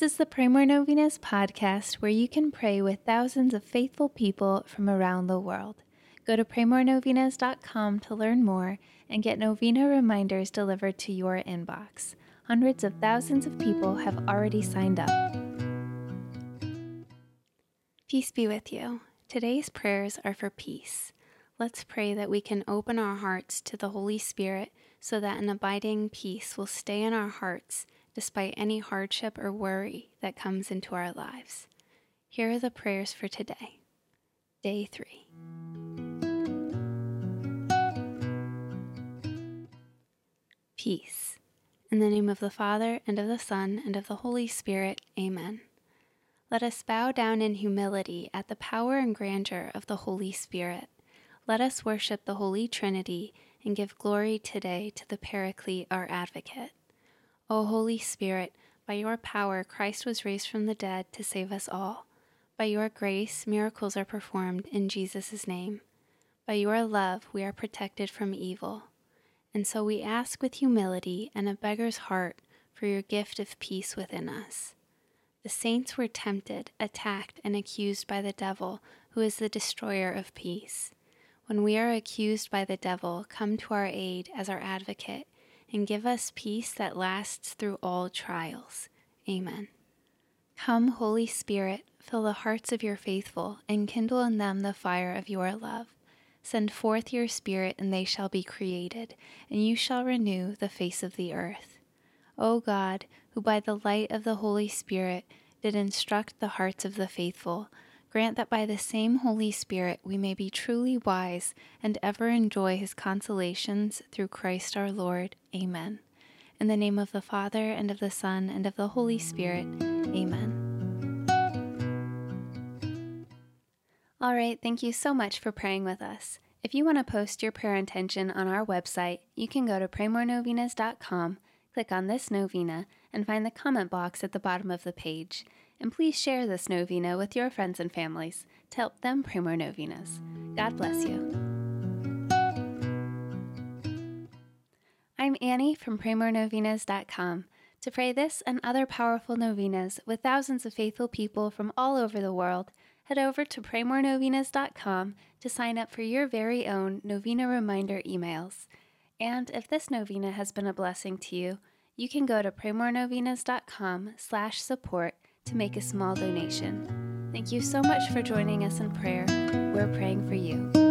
is the Pray More Novenas podcast where you can pray with thousands of faithful people from around the world. Go to praymorenovenas.com to learn more and get novena reminders delivered to your inbox. Hundreds of thousands of people have already signed up. Peace be with you. Today's prayers are for peace. Let's pray that we can open our hearts to the Holy Spirit so that an abiding peace will stay in our hearts despite any hardship or worry that comes into our lives. Here are the prayers for today. Day 3. Peace. In the name of the Father, and of the Son, and of the Holy Spirit, Amen. Let us bow down in humility at the power and grandeur of the Holy Spirit. Let us worship the Holy Trinity and give glory today to the Paraclete, our advocate. O Holy Spirit, by your power Christ was raised from the dead to save us all. By your grace, miracles are performed in Jesus' name. By your love, we are protected from evil. And so we ask with humility and a beggar's heart for your gift of peace within us. The saints were tempted, attacked, and accused by the devil, who is the destroyer of peace. When we are accused by the devil, come to our aid as our advocate and give us peace that lasts through all trials. Amen. Come, Holy Spirit, fill the hearts of your faithful, and kindle in them the fire of your love. Send forth your Spirit, and they shall be created, and you shall renew the face of the earth. O God, who by the light of the Holy Spirit did instruct the hearts of the faithful, grant that by the same Holy Spirit we may be truly wise and ever enjoy his consolations through Christ our Lord. Amen. In the name of the Father, and of the Son, and of the Holy Spirit. Amen. All right, thank you so much for praying with us. If you want to post your prayer intention on our website, you can go to praymorenovenas.com, click on this novena, and find the comment box at the bottom of the page and please share this novena with your friends and families to help them pray more novenas. God bless you. I'm Annie from PrayMoreNovenas.com. To pray this and other powerful novenas with thousands of faithful people from all over the world, head over to PrayMoreNovenas.com to sign up for your very own novena reminder emails. And if this novena has been a blessing to you, you can go to PrayMoreNovenas.com slash support to make a small donation. Thank you so much for joining us in prayer. We're praying for you.